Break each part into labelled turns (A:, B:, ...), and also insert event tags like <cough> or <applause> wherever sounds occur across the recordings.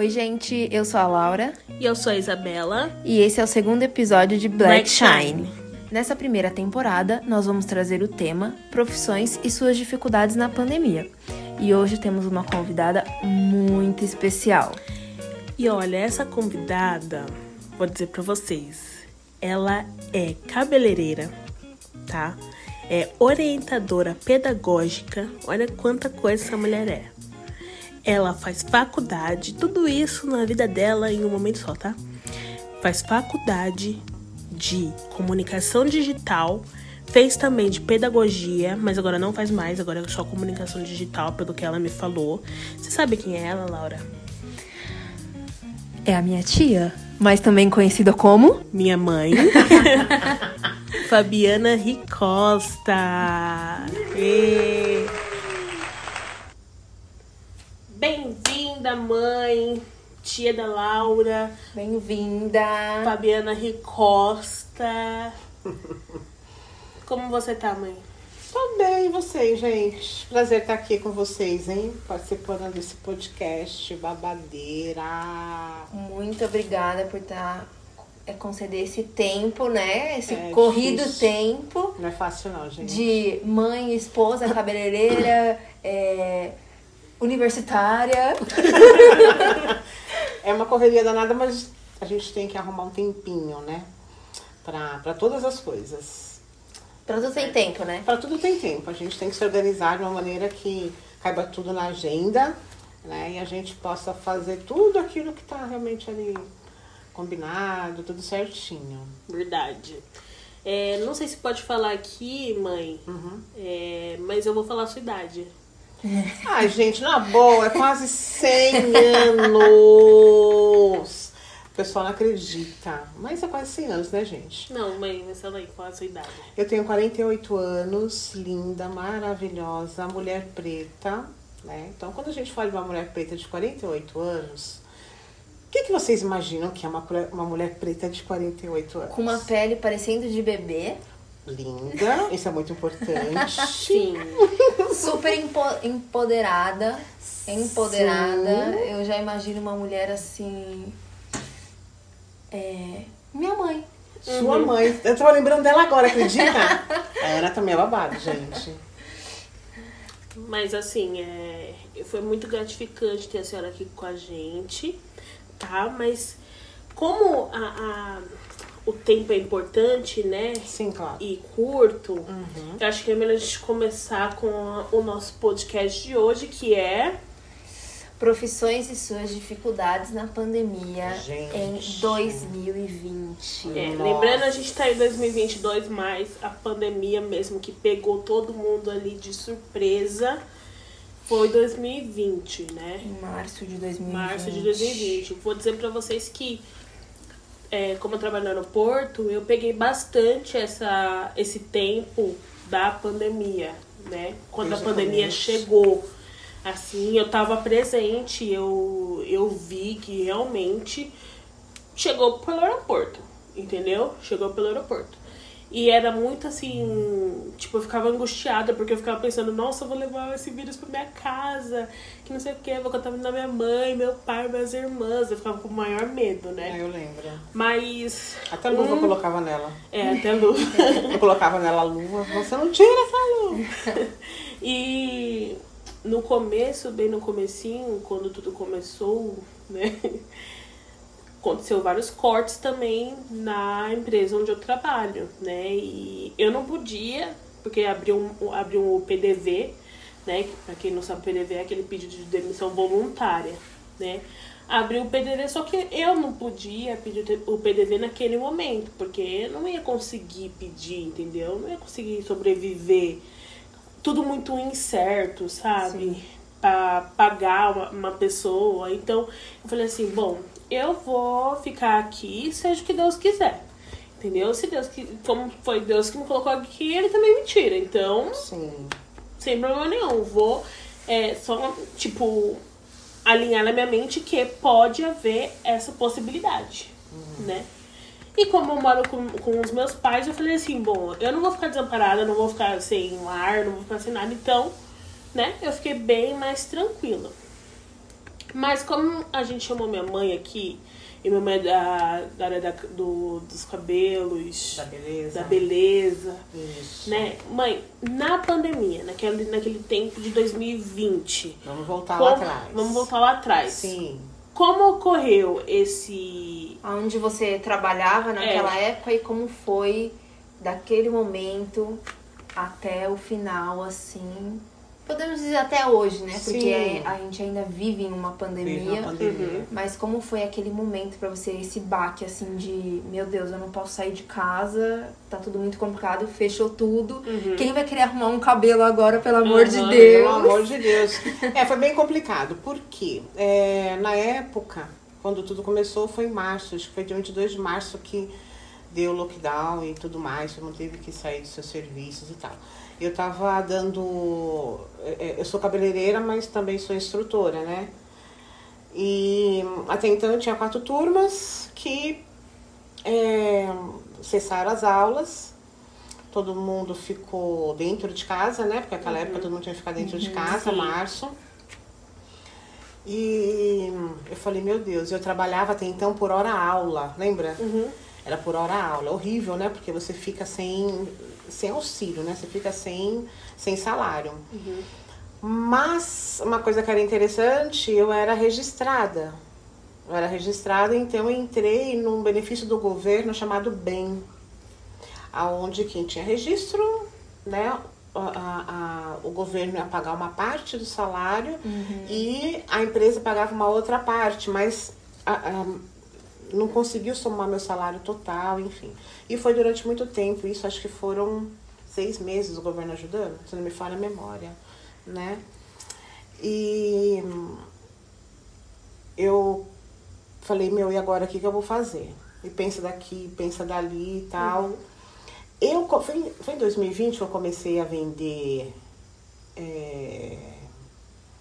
A: Oi, gente, eu sou a Laura
B: E eu sou a Isabela.
A: e esse é o segundo episódio de Black,
B: Black
A: Shine.
B: Shine.
A: Nessa primeira temporada, nós vamos trazer o tema Profissões e suas dificuldades na pandemia. E hoje temos uma convidada muito especial.
B: E olha, essa convidada, vou dizer pra vocês, ela é cabeleireira, tá? É orientadora pedagógica. Olha quanta coisa essa mulher é. Ela faz faculdade, tudo isso na vida dela em um momento só, tá? Faz faculdade de comunicação digital, fez também de pedagogia, mas agora não faz mais, agora é só comunicação digital, pelo que ela me falou. Você sabe quem é ela, Laura?
A: É a minha tia, mas também conhecida como.
B: Minha mãe. <laughs> Fabiana Ricosta. Ê. Bem-vinda, mãe. Tia da Laura.
A: Bem-vinda!
B: Fabiana Ricosta. Como você tá, mãe?
C: Tô bem, e vocês, gente? Prazer estar aqui com vocês, hein? Participando desse podcast babadeira.
A: Muito obrigada por estar é, conceder esse tempo, né? Esse
C: É
A: corrido
C: difícil.
A: tempo
C: Não é fácil não, gente.
A: de mãe, esposa, cabeleireira, é, universitária. <laughs>
C: É uma correria danada, mas a gente tem que arrumar um tempinho, né? Pra, pra todas as coisas.
A: Pra tudo sem tempo, né?
C: Pra tudo tem tempo. A gente tem que se organizar de uma maneira que caiba tudo na agenda, né? E a gente possa fazer tudo aquilo que tá realmente ali combinado, tudo certinho.
B: Verdade. É, não sei se pode falar aqui, mãe, é, mas eu vou falar a sua idade.
C: Ai, gente, na boa, é quase 100 anos. O pessoal não acredita. Mas é quase 100 anos, né, gente?
B: Não, mãe, mas fala aí, qual é a sua idade?
C: Eu tenho 48 anos, linda, maravilhosa, mulher preta, né? Então, quando a gente fala de uma mulher preta de 48 anos, o que, que vocês imaginam que é uma, uma mulher preta de 48 anos?
A: Com uma pele parecendo de bebê,
C: Linda, isso é muito importante.
B: Sim.
A: super empo- empoderada. Empoderada. Eu já imagino uma mulher assim. É. Minha mãe.
C: Sua mãe. Eu tava lembrando dela agora, acredita? <laughs> A Ana também é babado, gente.
B: Mas assim, é, foi muito gratificante ter a senhora aqui com a gente, tá? Mas como a, a- o tempo é importante, né?
C: Sim, claro.
B: E curto, eu acho que é melhor a gente começar com a- o nosso podcast de hoje, que é.
A: Profissões e suas dificuldades na pandemia
C: Gente.
A: em 2020.
B: é, lembrando, a gente tá em 2022, mas a pandemia mesmo que pegou todo mundo ali de surpresa foi 2020, né?
A: Em março de 2020.
B: março de 2020. Vou dizer pra vocês que, é, como eu trabalho no aeroporto, eu peguei bastante essa, esse tempo da pandemia, né? Quando
C: Desde
B: a pandemia chegou, assim, eu tava presente, eu, eu vi que realmente chegou pelo aeroporto, entendeu? Chegou pelo aeroporto. E era muito assim, tipo, eu ficava angustiada, porque eu ficava pensando, nossa, eu vou levar esse vírus pra minha casa, que não sei o que, vou contaminar minha mãe, meu pai, minhas irmãs. Eu ficava com o maior medo, né?
C: eu lembro.
B: Mas.
C: Até luva eu colocava nela.
B: É, até luva. <laughs>
C: Eu colocava nela a luva. Você não tira essa luva. <laughs>
B: E no começo, bem no comecinho, quando tudo começou, né? Aconteceu vários cortes também na empresa onde eu trabalho, né? E eu não podia, porque abriu um, abriu um PDV, né? Pra quem não sabe, o PDV é aquele pedido de demissão voluntária, né? Abriu o PDV, só que eu não podia pedir o PDV naquele momento, porque eu não ia conseguir pedir, entendeu? Eu não ia conseguir sobreviver tudo muito incerto, sabe? Pra pagar uma, uma pessoa. Então, eu falei assim, bom, eu vou ficar aqui, seja o que Deus quiser. Entendeu? Se Deus que como foi Deus que me colocou aqui, ele também me tira. Então,
C: Sim.
B: sem problema nenhum. Vou é, só, tipo, alinhar na minha mente que pode haver essa possibilidade, né? E como eu moro com, com os meus pais, eu falei assim, bom, eu não vou ficar desamparada, não vou ficar sem lar, não vou ficar sem nada, então, né, eu fiquei bem mais tranquila. Mas como a gente chamou minha mãe aqui, e minha mãe é da, da área da, do, dos cabelos,
C: Da beleza.
B: da beleza,
C: Isso.
B: né? Mãe, na pandemia, naquele, naquele tempo de 2020,
C: Vamos voltar lá
B: como-
C: atrás.
B: vamos voltar lá atrás.
C: Sim.
B: Como ocorreu esse
A: Aonde você trabalhava naquela
B: É.
A: época e como foi daquele momento até o final, assim. Podemos dizer até hoje, né? Porque
C: Sim.
A: a gente ainda vive em uma pandemia.
C: uma pandemia.
A: Mas como foi aquele momento pra você, esse baque assim de, meu Deus, eu não posso sair de casa, tá tudo muito complicado, fechou tudo. Quem vai querer arrumar um cabelo agora, pelo amor de
B: Uhum,
A: Deus?
C: Pelo amor de Deus. <laughs> É, foi bem complicado. Por quê? É, na época, quando tudo começou, foi em março. Acho que foi dia 22 de março que deu lockdown e tudo mais. Todo mundo teve que sair dos seus serviços e tal. Eu tava dando... Eu sou cabeleireira, mas também sou instrutora, né? E até então eu tinha quatro turmas que é, cessaram as aulas. Todo mundo ficou dentro de casa, né? Porque naquela época todo mundo tinha que ficar dentro de casa,
B: sim.
C: março. E eu falei, meu Deus, eu trabalhava até então por hora aula, lembra? Era por hora aula. Horrível, né? Porque você fica sem, sem auxílio, né? Você fica sem, sem salário. Mas uma coisa que era interessante, eu era registrada. Eu era registrada, então eu entrei num benefício do governo chamado BEM, aonde quem tinha registro, né, a- a- a- o governo ia pagar uma parte do salário e a empresa pagava uma outra parte, mas não conseguiu somar meu salário total, enfim. E foi durante muito tempo, isso acho que foram seis meses o governo ajudando, se não me falha a memória, né? E eu falei, meu, e agora o que, que eu vou fazer? E pensa daqui, pensa dali e tal. Eu, co- foi, foi em 2020 que eu comecei a vender. é,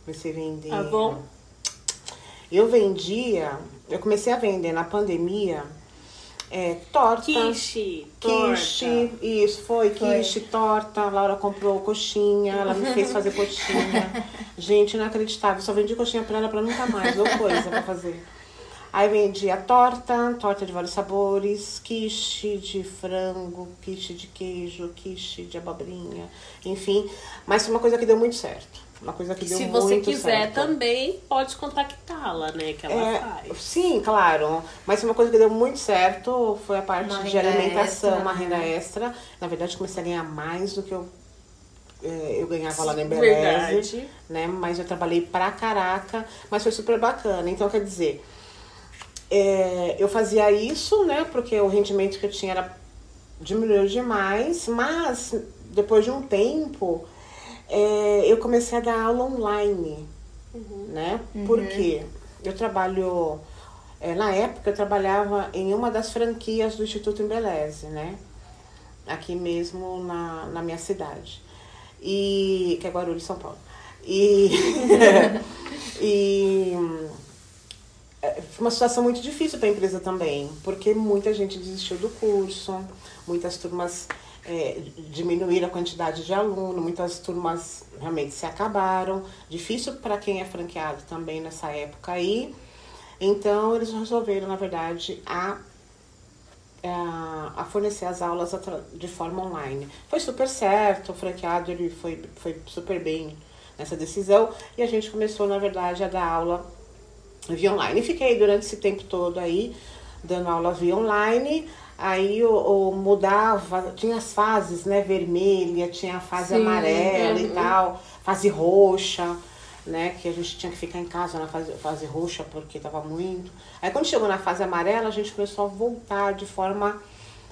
C: comecei a vender.
B: Avon?
C: Eu vendia, eu comecei a vender na pandemia é, torta.
B: quiche,
C: Quiche, isso, foi,
A: Foi.
C: quiche, torta, a Laura comprou coxinha, ela me fez fazer coxinha. <laughs> Gente, inacreditável, só vendi coxinha pra ela pra nunca mais, ou coisa pra fazer. Aí vendia torta, torta de vários sabores, quiche de frango, quiche de queijo, quiche de abobrinha, enfim. Mas foi uma coisa que deu muito certo. Uma coisa que deu
B: se
C: muito
B: você quiser
C: certo.
B: também, pode contactá-la, né? Que ela
C: É,
B: faz.
C: sim, claro. Mas uma coisa que deu muito certo foi a parte
A: Uma
C: de alimentação,
A: extra,
C: uma
A: né?
C: renda extra. Na verdade, comecei a ganhar mais do que eu, eh, eu ganhava lá na Embeleze. Né? Mas eu trabalhei pra caraca, mas foi super bacana. Então, quer dizer, eh, eu fazia isso, né? Porque o rendimento que eu tinha era diminuiu demais, mas depois de um tempo eh, eu comecei a dar aula online, né? Porque eu trabalho eh, na época eu trabalhava em uma das franquias do Instituto Embeleze, né? Aqui mesmo na, na minha cidade. E que é Guarulhos, São Paulo. E, <laughs> e é, foi uma situação muito difícil para a empresa também, porque muita gente desistiu do curso, muitas turmas é, diminuíram a quantidade de aluno, muitas turmas realmente se acabaram. Difícil para quem é franqueado também nessa época aí. Então eles resolveram, na verdade, a, a, a fornecer as aulas de forma online. Foi super certo, o franqueado ele foi, foi super bem nessa decisão e a gente começou, na verdade, a dar aula via online. E fiquei durante esse tempo todo aí, dando aula via online. Aí o, o mudava, tinha as fases, né? Vermelha, tinha a fase
A: Sim,
C: amarela e tal, fase roxa, né? Que a gente tinha que ficar em casa na fase, fase roxa porque tava muito. Aí quando chegou na fase amarela, a gente começou a voltar de forma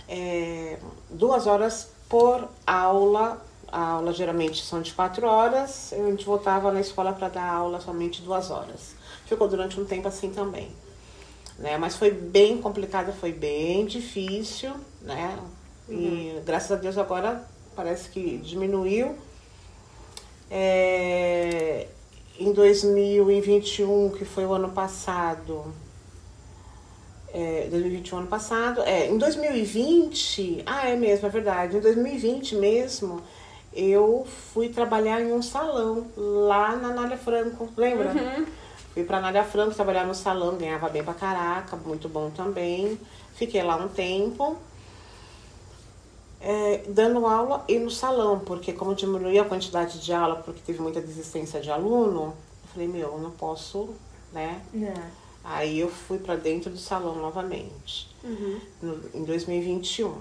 C: é, duas horas por aula. A aula geralmente são de quatro horas, a gente voltava na escola para dar aula somente duas horas. Ficou durante um tempo assim também. Né? Mas foi bem complicado, foi bem difícil, né? E graças a Deus agora parece que diminuiu. É, em 2021, que foi o ano passado, é, 2021 ano passado, é, em 2020, ah, é mesmo, é verdade, em 2020 mesmo, eu fui trabalhar em um salão lá na Nália Franco, lembra? Fui pra Nádia Franco trabalhar no salão, ganhava bem pra caraca, muito bom também. Fiquei lá um tempo. É, dando aula e no salão, porque como diminuiu a quantidade de aula, porque teve muita desistência de aluno, eu falei, meu, eu não posso, né?
A: É.
C: Aí eu fui para dentro do salão novamente,
B: Uhum.
C: no, em 2021.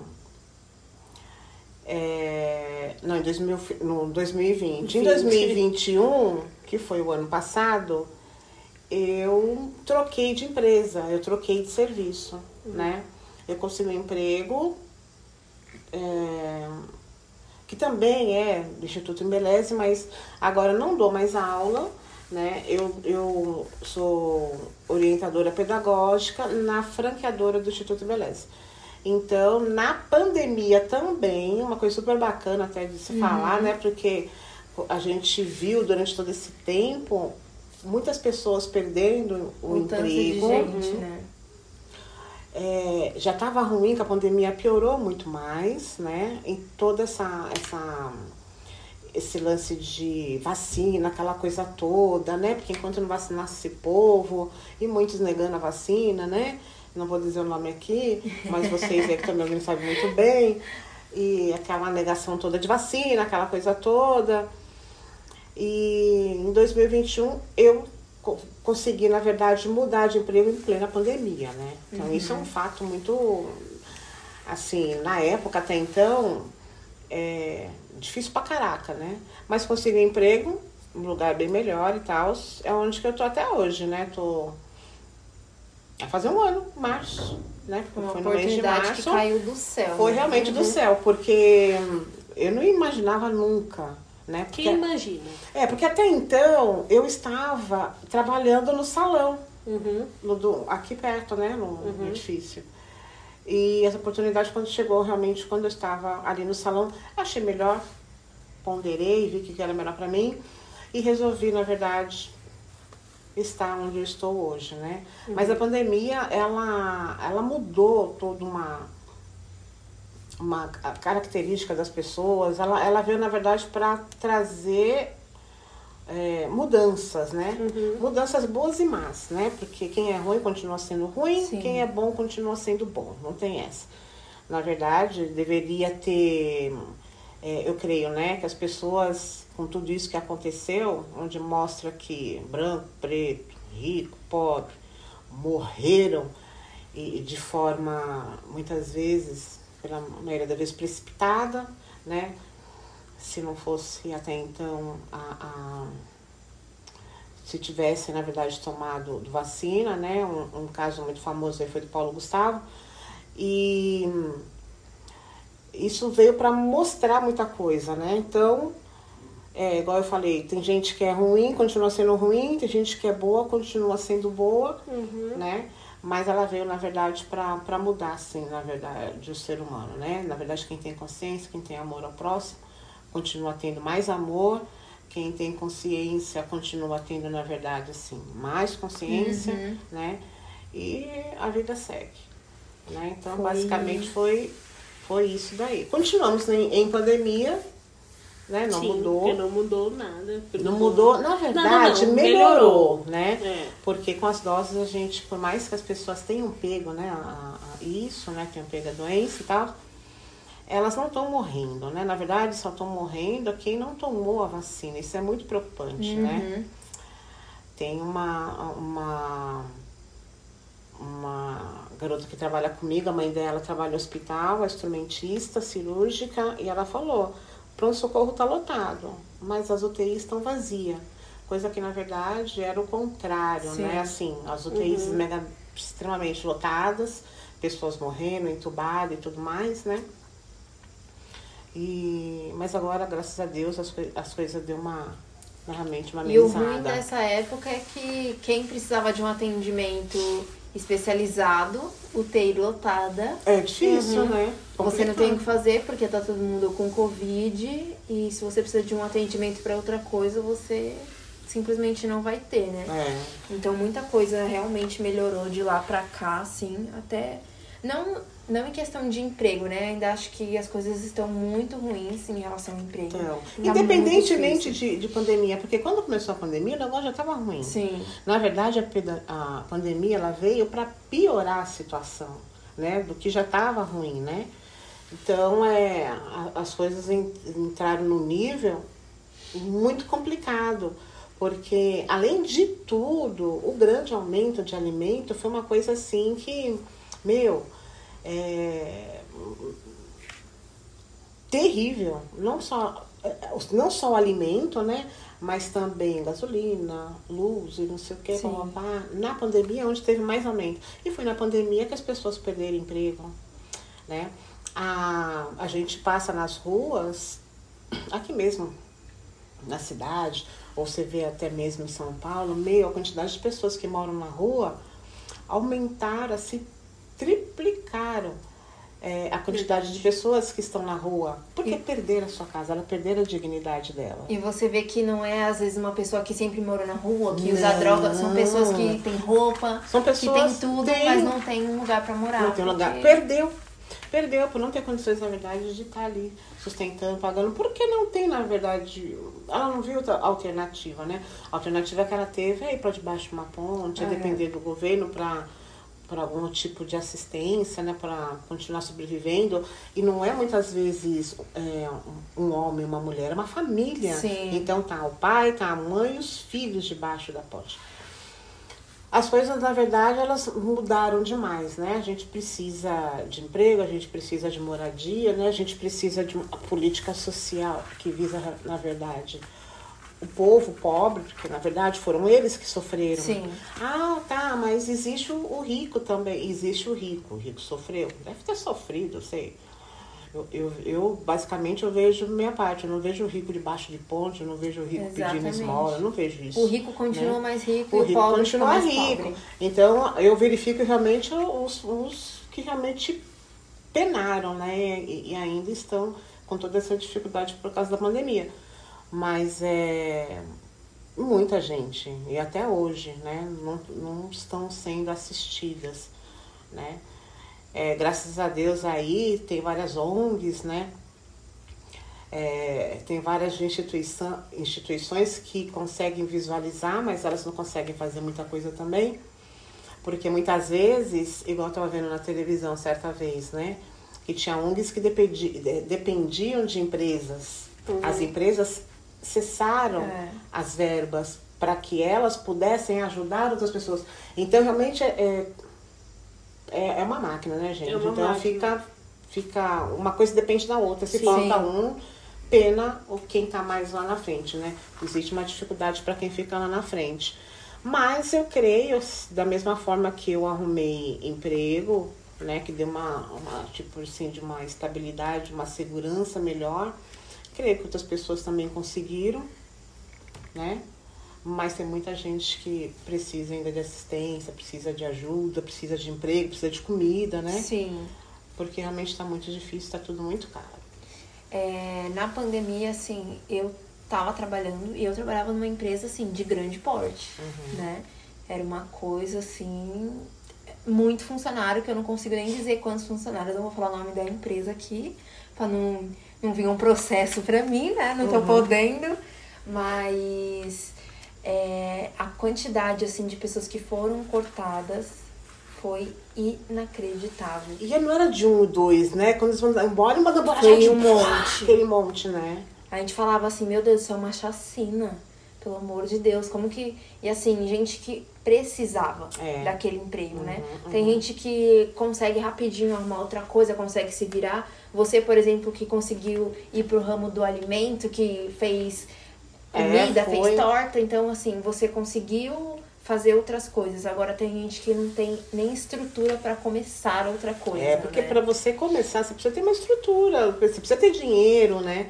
C: É, não, em 2000, no 2020. Em
B: 20.
C: 2021, que foi o ano passado, eu troquei de empresa, eu troquei de serviço, né? Eu consegui um emprego é, que também é do Instituto Embeleze, mas agora não dou mais aula, né? Eu, eu sou orientadora pedagógica na franqueadora do Instituto Embeleze. Então, na pandemia também, uma coisa super bacana até de se falar, né? Porque a gente viu durante todo esse tempo muitas pessoas perdendo o emprego.
A: gente, né?
C: É, já estava ruim, que a pandemia piorou muito mais, né? Em toda essa, essa esse lance de vacina, aquela coisa toda, né? Porque enquanto não vacinasse esse povo, e muitos negando a vacina, né? Não vou dizer o nome aqui, mas vocês aí que também alguém sabe muito bem. E aquela negação toda de vacina, aquela coisa toda. E em 2021 eu co- consegui, na verdade, mudar de emprego em plena pandemia, né? Então isso é um fato muito assim, na época até então, é difícil pra caraca, né? Mas consegui um emprego, um lugar bem melhor e tal. É onde que eu tô até hoje, né? Tô. Vai fazer um ano, março, né?
A: Foi uma
C: Foi no mês de março.
A: que caiu do céu.
C: Foi
A: né?
C: realmente do céu, porque eu não imaginava nunca, né? Porque,
B: Quem imagina?
C: é, porque até então eu estava trabalhando no salão,
B: Uhum.
C: no do, aqui perto, né? No, no edifício. E essa oportunidade, quando chegou realmente, quando eu estava ali no salão, achei melhor, ponderei, vi que era melhor para mim e resolvi, na verdade, estar onde eu estou hoje, né? Mas a pandemia, ela, ela mudou toda uma uma a característica das pessoas, ela, ela veio, na verdade, para trazer é, mudanças, né? Mudanças boas e más, né? Porque quem é ruim continua sendo ruim,
A: Sim.
C: quem é bom continua sendo bom, não tem essa. Na verdade, deveria ter, é, eu creio, né, que as pessoas, com tudo isso que aconteceu, onde mostra que branco, preto, rico, pobre, morreram e de forma, muitas vezes, pela maioria das vezes, precipitada, né? Se não fosse até então a, a- se tivesse, na verdade, tomado vacina, né? Um, um caso muito famoso aí foi do Paulo Gustavo. E isso veio para mostrar muita coisa, né? Então, é, igual eu falei, tem gente que é ruim, continua sendo ruim, tem gente que é boa, continua sendo boa, né? Mas ela veio, na verdade, para mudar, assim, na verdade, o ser humano, né? Na verdade, quem tem consciência, quem tem amor ao próximo, continua tendo mais amor. Quem tem consciência continua tendo, na verdade, assim, mais consciência, né? E a vida segue. Né? Então,
A: Foi-
C: basicamente, foi, foi isso daí. Continuamos em, em pandemia, né? Não
B: Sim,
C: mudou.
B: Porque não mudou nada.
C: Não mudou, na verdade,
B: não,
C: melhorou, né?
B: É.
C: Porque com as doses a gente, por mais que as pessoas tenham pego, né, a, a- isso, né, tenham pego a doença e tal, elas não estão morrendo, né? Na verdade, só estão morrendo quem não tomou a vacina. Isso é muito preocupante, né? Tem uma, uma, uma garota que trabalha comigo, a mãe dela trabalha no hospital, é instrumentista, cirúrgica, e ela falou, pronto-socorro está lotado, mas as UTIs estão vazias. Coisa que, na verdade, era o contrário,
A: Sim.
C: né? Assim, as UTIs mega, extremamente lotadas, pessoas morrendo, entubadas e tudo mais, né? E, mas agora, graças a Deus, as, as coisas deu uma, novamente, uma
A: E o
C: amenizada.
A: ruim dessa época é que quem precisava de um atendimento especializado, UTI lotada,
C: É difícil, né?
A: você não tem o que fazer porque tá todo mundo com Covid e se você precisa de um atendimento para outra coisa, você simplesmente não vai ter, né?
C: É.
A: Então muita coisa realmente melhorou de lá pra cá, assim, até Não, não em questão de emprego, né? Ainda acho que as coisas estão muito ruins em relação ao emprego.
C: Então,
A: Tá
C: independentemente de, de pandemia, porque quando começou a pandemia, o negócio já estava ruim.
A: Sim.
C: Na verdade, a, a pandemia ela veio para piorar a situação, né? Do que já estava ruim, né? Então, é, a- as coisas en- entraram num nível muito complicado, porque além de tudo, o grande aumento de alimento foi uma coisa assim que, meu, é, terrível. Não só, não só o alimento, né? Mas também gasolina, luz e não sei o que. Na pandemia é onde teve mais aumento. E foi na pandemia que as pessoas perderam emprego, né? A, a gente passa nas ruas, aqui mesmo, na cidade, ou você vê até mesmo em São Paulo, meio a quantidade de pessoas que moram na rua aumentaram, assim, triplicaram é, a quantidade de pessoas que estão na rua. Porque perderam a sua casa, ela perderam a dignidade dela.
A: E você vê que não é, às vezes, uma pessoa que sempre morou na rua, que usa
C: Não.
A: droga. São pessoas que têm roupa,
C: São
A: que
C: pessoas
A: têm tudo,
C: têm-
A: mas não tem um lugar pra morar.
C: Não tem um lugar.
A: porque-
C: Perdeu. Perdeu por não ter condições, na verdade, de estar ali sustentando, pagando. Porque não tem, na verdade, ela não viu outra alternativa, né? A alternativa que ela teve é ir para debaixo de uma ponte, é
A: É.
C: depender do governo para para algum tipo de assistência, né, para continuar sobrevivendo. E não é muitas vezes é, um um homem, uma mulher, é uma família.
A: Sim.
C: Então tá o pai, tá a mãe e os filhos debaixo da ponte. As coisas, na verdade, elas mudaram demais, né? A gente precisa de emprego, a gente precisa de moradia, né? A gente precisa de uma política social que visa, na verdade, o povo pobre, porque na verdade foram eles que sofreram.
A: Sim.
C: Ah, tá, mas existe o, o rico também. Existe o rico. O rico sofreu. Deve ter sofrido, eu sei. Eu, eu, eu, basicamente eu vejo minha parte, eu não vejo o rico debaixo de ponte, eu não vejo o rico pedindo
A: Exatamente.
C: esmola, eu não vejo isso.
A: O rico continua
C: né?
A: mais rico
C: O
A: o
C: rico
A: pobre
C: continua
A: mais
C: rico.
A: pobre.
C: Então eu verifico realmente os, os que realmente penaram, né? E, e ainda estão com toda essa dificuldade por causa da pandemia. Mas é muita gente, e até hoje, né, não, não estão sendo assistidas, né? É, graças a Deus aí tem várias ONGs, né? É, tem várias instituição, instituições que conseguem visualizar, mas elas não conseguem fazer muita coisa também. Porque muitas vezes, igual eu estava vendo na televisão certa vez, né? Que tinha ONGs que dependi, de- dependiam de empresas. As empresas cessaram
A: É.
C: as verbas para que elas pudessem ajudar outras pessoas. Então, realmente, é, é, é uma máquina, né, gente?
B: É
C: então,
B: máquina.
C: fica, fica... Uma coisa depende da outra. Se
A: Sim.
C: falta um, pena o quem tá mais lá na frente, né? Existe uma dificuldade para quem fica lá na frente. Mas eu creio, da mesma forma que eu arrumei emprego, né, que deu uma, uma tipo assim, de uma estabilidade, uma segurança melhor, creio que outras pessoas também conseguiram, né? Mas tem muita gente que precisa ainda de assistência, precisa de ajuda, precisa de emprego, precisa de comida, né?
A: Sim.
C: Porque realmente está muito difícil, está tudo muito caro.
A: É, na pandemia, assim, eu tava trabalhando e eu trabalhava numa empresa, assim, de grande porte, né? Era uma coisa, assim, muito funcionário, que eu não consigo nem dizer quantos funcionários, eu vou falar o nome da empresa aqui, pra não, não vir um processo pra mim, né? Não tô podendo, mas é, a quantidade, assim, de pessoas que foram cortadas foi inacreditável.
C: E não era de um ou dois, né? Quando eles vão embora, manda embora
A: Foi
C: de
A: um monte.
C: Aquele monte, né?
A: A gente falava assim, meu Deus, isso é uma chacina. Pelo amor de Deus, como que. E assim, gente que precisava
C: É.
A: daquele emprego, né? Tem gente que consegue rapidinho arrumar outra coisa, consegue se virar. Você, por exemplo, que conseguiu ir pro ramo do alimento, que fez
C: É,
A: comida,
C: foi.
A: fez torta, então assim, você conseguiu fazer outras coisas. Agora tem gente que não tem nem estrutura pra começar outra coisa.
C: É, porque
A: né?
C: para você começar, você precisa ter uma estrutura, você precisa ter dinheiro, né?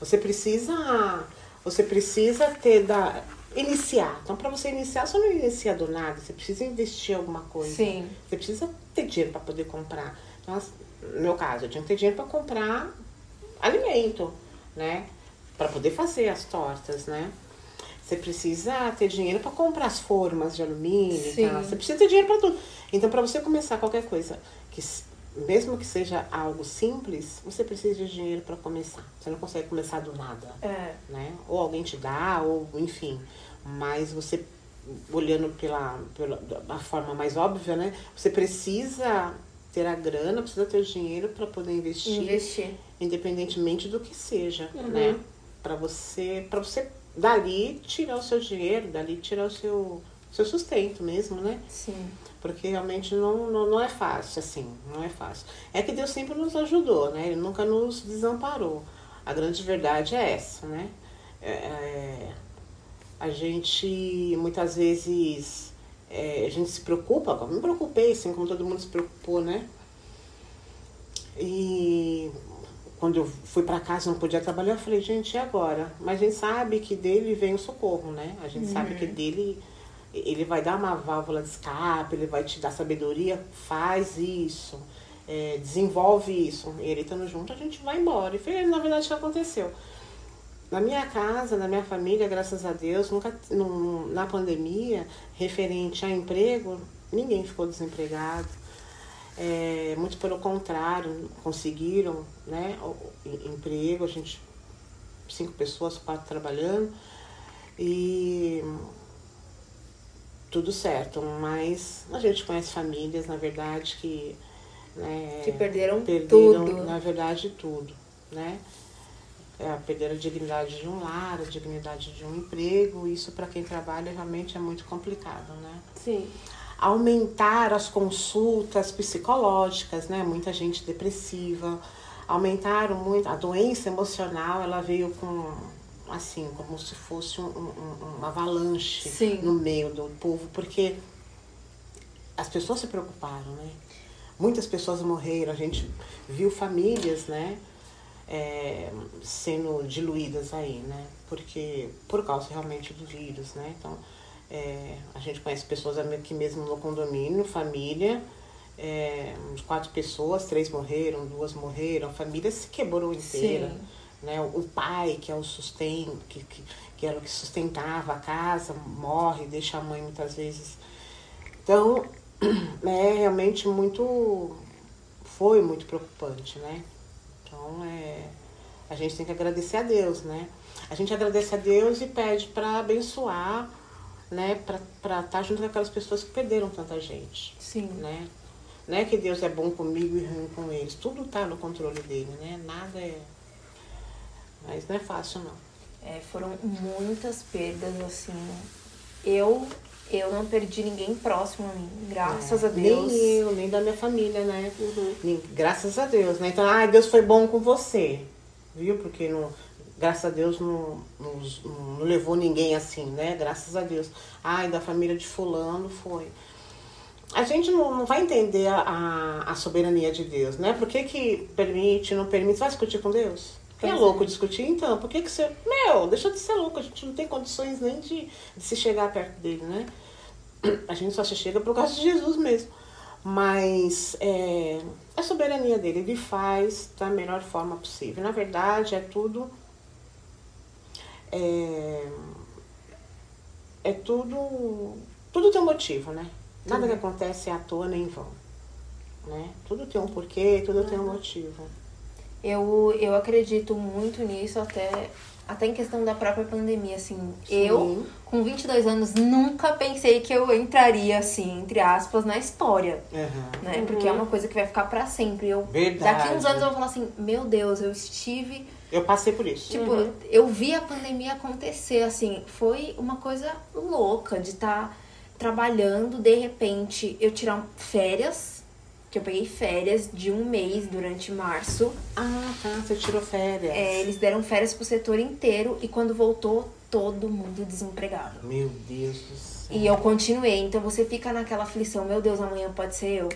C: Você precisa. Você precisa ter da. Iniciar. Então, para você iniciar, você não inicia do nada. Você precisa investir em alguma coisa.
A: Sim.
C: Você precisa ter dinheiro para poder comprar. Então, no meu caso, eu tinha que ter dinheiro para comprar alimento, né? Para poder fazer as tortas, né? Você precisa ter dinheiro para comprar as formas de alumínio tal. Você precisa ter dinheiro para tudo. Então, para você começar qualquer coisa que mesmo que seja algo simples, você precisa de dinheiro para começar. Você não consegue começar do nada,
A: É.
C: né? Ou alguém te dá, ou enfim. Mas você, olhando pela, pela forma mais óbvia, né? Você precisa ter a grana, precisa ter o dinheiro para poder investir,
A: Investir.
C: independentemente do que seja, né? Para você, para você dali tirar o seu dinheiro, dali tirar o seu, seu sustento mesmo, né?
A: Sim.
C: Porque realmente não, não, não é fácil, assim, não é fácil. É que Deus sempre nos ajudou, né? Ele nunca nos desamparou. A grande verdade é essa, né? É, é, a gente muitas vezes é, a gente se preocupa, eu me preocupei, assim, como todo mundo se preocupou, né? E quando eu fui para casa não podia trabalhar, eu falei, gente, e agora? Mas a gente sabe que dele vem o socorro, né? A gente sabe que dele ele vai dar uma válvula de escape, ele vai te dar sabedoria, faz isso, é, desenvolve isso. E ele estando junto, a gente vai embora. E foi, na verdade, o que aconteceu. Na minha casa, na minha família, graças a Deus, nunca num- na pandemia, referente a emprego, ninguém ficou desempregado. É, muito pelo contrário, conseguiram né, emprego, a gente, cinco pessoas, quatro trabalhando. E tudo certo, mas a gente conhece famílias, na verdade, que, né,
A: Que perderam
C: perderam,
A: tudo.
C: na verdade, tudo, né? É, perderam a dignidade de um lar, a dignidade de um emprego, isso para quem trabalha realmente é muito complicado, né?
B: Sim.
C: aumentar as consultas psicológicas, né? Muita gente depressiva, aumentaram muito a doença emocional, ela veio com assim, como se fosse um, um- uma avalanche
A: Sim.
C: no meio do povo, porque as pessoas se preocuparam, né? Muitas pessoas morreram, a gente viu famílias, né? É, sendo diluídas aí, né? Porque por causa realmente do vírus, né? Então é, a gente conhece pessoas aqui mesmo no condomínio, família, é, uns quatro pessoas, três morreram, duas morreram, a família se quebrou inteira.
A: Sim.
C: Né? O pai, que é o sustento, que, que, que era o que sustentava a casa, morre, deixa a mãe muitas vezes. Então, <clears throat> é realmente muito. Foi muito preocupante, né? Então, é, a gente tem que agradecer a Deus, né? A gente agradece a Deus e pede para abençoar, né? Para estar junto com aquelas pessoas que perderam tanta gente,
A: Sim.
C: né? Não é que Deus é bom comigo e ruim com eles. Tudo tá no controle dele, né? Nada é. Mas não é fácil, não.
A: É, foram muitas perdas, assim. Eu, eu não perdi ninguém próximo a mim, graças a Deus.
C: Nem eu, nem da minha família, né? Nem- graças a Deus, né? Então, ah, Deus foi bom com você, viu? Porque não, graças a Deus não, nos- não, levou ninguém assim, né? Graças a Deus. Ai, da família de fulano foi. A gente não, não vai entender a, a, a soberania de Deus, né? Por que, que permite, não permite? Você vai discutir com Deus? É
A: é.
C: louco discutir? Então, por que, que você. Meu, deixa de ser louco, a gente não tem condições nem de, de se chegar perto dele, né? A gente só se chega por causa de Jesus mesmo. Mas é a soberania dele, ele faz da melhor forma possível. Na verdade, é tudo. É, é tudo. Tudo tem um motivo, né? Nada que acontece é à toa nem em vão. Né? Tudo tem um porquê, tudo tem um motivo.
A: Eu, eu acredito muito nisso, até, até em questão da própria pandemia, assim. Eu, com 22 anos, nunca pensei que eu entraria, assim, entre aspas, na história.
C: Aham.
A: Né? Porque é uma coisa que vai ficar pra sempre. Eu,
C: Verdade.
A: Daqui uns anos eu vou falar assim, meu Deus, eu estive
C: Eu passei por isso.
A: Tipo, eu vi a pandemia acontecer, assim, foi uma coisa louca de estar trabalhando, de repente eu tirar férias, que eu peguei férias de um mês durante março.
C: Ah, tá, você tirou férias.
A: É, eles deram férias pro setor inteiro e quando voltou, todo mundo desempregado.
C: Meu Deus do céu.
A: E eu continuei, então você fica naquela aflição, meu Deus, amanhã pode ser eu,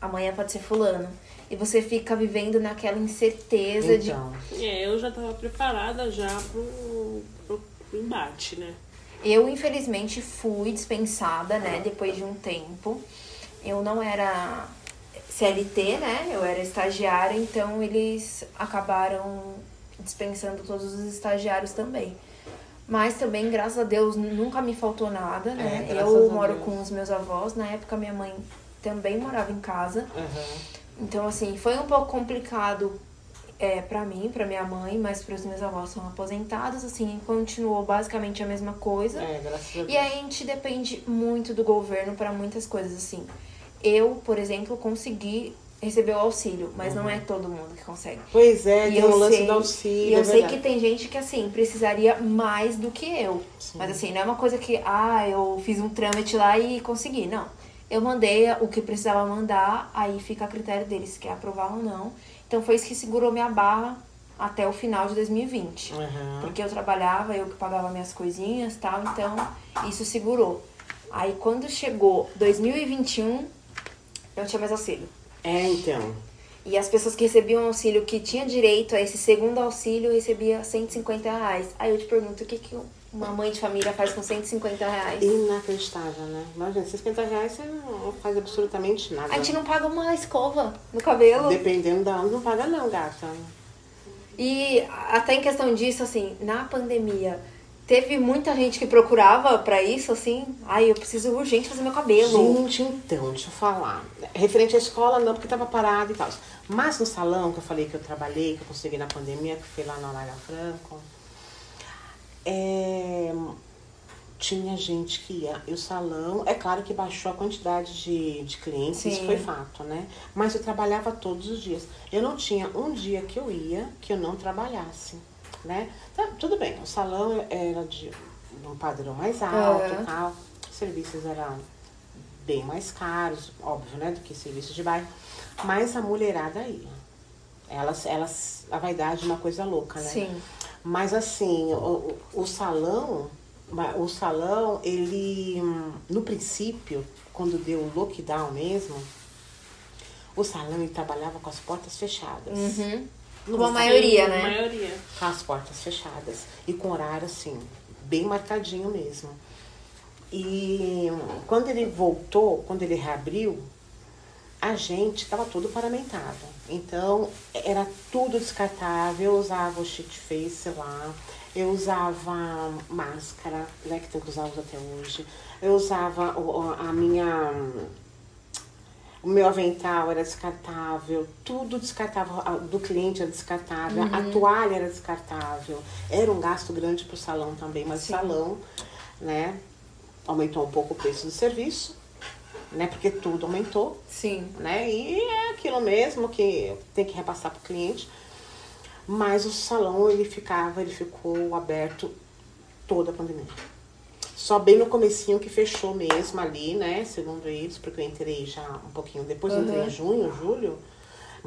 A: amanhã pode ser fulano. E você fica vivendo naquela incerteza de
C: Então,
B: É, eu já tava preparada já pro, pro, pro embate, né?
A: Eu, infelizmente, fui dispensada, né, depois de um tempo. Eu não era CLT, né? Eu era estagiária, então eles acabaram dispensando todos os estagiários também. Mas também, graças a Deus, nunca me faltou nada, né?
C: É,
A: eu moro
C: Deus.
A: com os meus avós. Na época, minha mãe também morava em casa.
C: aham.
A: Então, assim, foi um pouco complicado é, para mim, para minha mãe, mas para os meus avós são aposentados, assim, continuou basicamente a mesma coisa.
C: É, graças a Deus.
A: E aí a gente depende muito do governo para muitas coisas, assim. Eu, por exemplo, consegui receber o auxílio, mas não é todo mundo que consegue.
C: Pois é,
A: E
C: tem o lance
A: sei-
C: do auxílio.
A: E eu
C: é
A: sei que tem gente que, assim, precisaria mais do que eu. Mas, assim, não é uma coisa que, ah, eu fiz um trâmite lá e consegui. Não. Eu mandei o que precisava mandar, aí fica a critério deles se quer aprovar ou não. Então, foi isso que segurou minha barra até o final de 2020.
C: Aham.
A: Porque eu trabalhava, eu que pagava minhas coisinhas e tal, então isso segurou. Aí, quando chegou 2021, eu não tinha mais auxílio.
C: É, então.
A: E as pessoas que recebiam auxílio, que tinha direito a esse segundo auxílio, recebia 150 reais. Aí eu te pergunto, o que, que uma mãe de família faz com 150 reais?
C: Inacreditável, né? Imagina, 50 reais você não faz absolutamente nada.
A: A gente não paga uma escova no cabelo.
C: Dependendo da onde, não paga não, gata.
A: E até em questão disso, assim, na pandemia, teve muita gente que procurava pra isso, assim. Ai, eu preciso urgente fazer meu cabelo.
C: Gente, então, deixa eu falar. Referente à escola, não, porque tava parado e tal. Mas no salão que eu falei que eu trabalhei, que eu consegui na pandemia, que foi lá na Lara Franco, é, tinha gente que ia. E o salão, é claro que baixou a quantidade de, de clientes, isso
A: Sim.
C: foi fato, né? Mas eu trabalhava todos os dias. Eu não tinha um dia que eu ia que eu não trabalhasse, né? Tá, tudo bem, o salão era de um padrão mais alto e tal. Os serviços eram bem mais caros, óbvio, né? Do que serviços de bairro. Mas a mulherada ia. Elas, elas, a vaidade é uma coisa louca, né?
A: Sim.
C: Mas assim, o, o salão, o salão, ele, no princípio, quando deu o lockdown mesmo, o salão ele trabalhava com as portas fechadas.
A: Uhum. Como a maioria, né?
B: maioria.
C: Com as portas fechadas. E com horário, assim, bem marcadinho mesmo. E quando ele voltou, quando ele reabriu, a gente estava tudo paramentado. Então, era tudo descartável. Eu usava o sheet face lá. Eu usava máscara, né, que tem que usar até hoje. Eu usava a minha... O meu avental era descartável, tudo descartável, do cliente era descartável, a toalha era descartável. Era um gasto grande para o salão também, mas
A: Sim.
C: o salão, né, aumentou um pouco o preço do serviço, né, porque tudo aumentou
A: Sim.
C: né? E é aquilo mesmo que tem que repassar para o cliente. Mas o salão ele ficava, ele ficou aberto toda a pandemia. Só bem no comecinho que fechou mesmo ali, né? Segundo eles, porque eu entrei já um pouquinho depois, eu entrei
A: Uhum.
C: em junho, julho.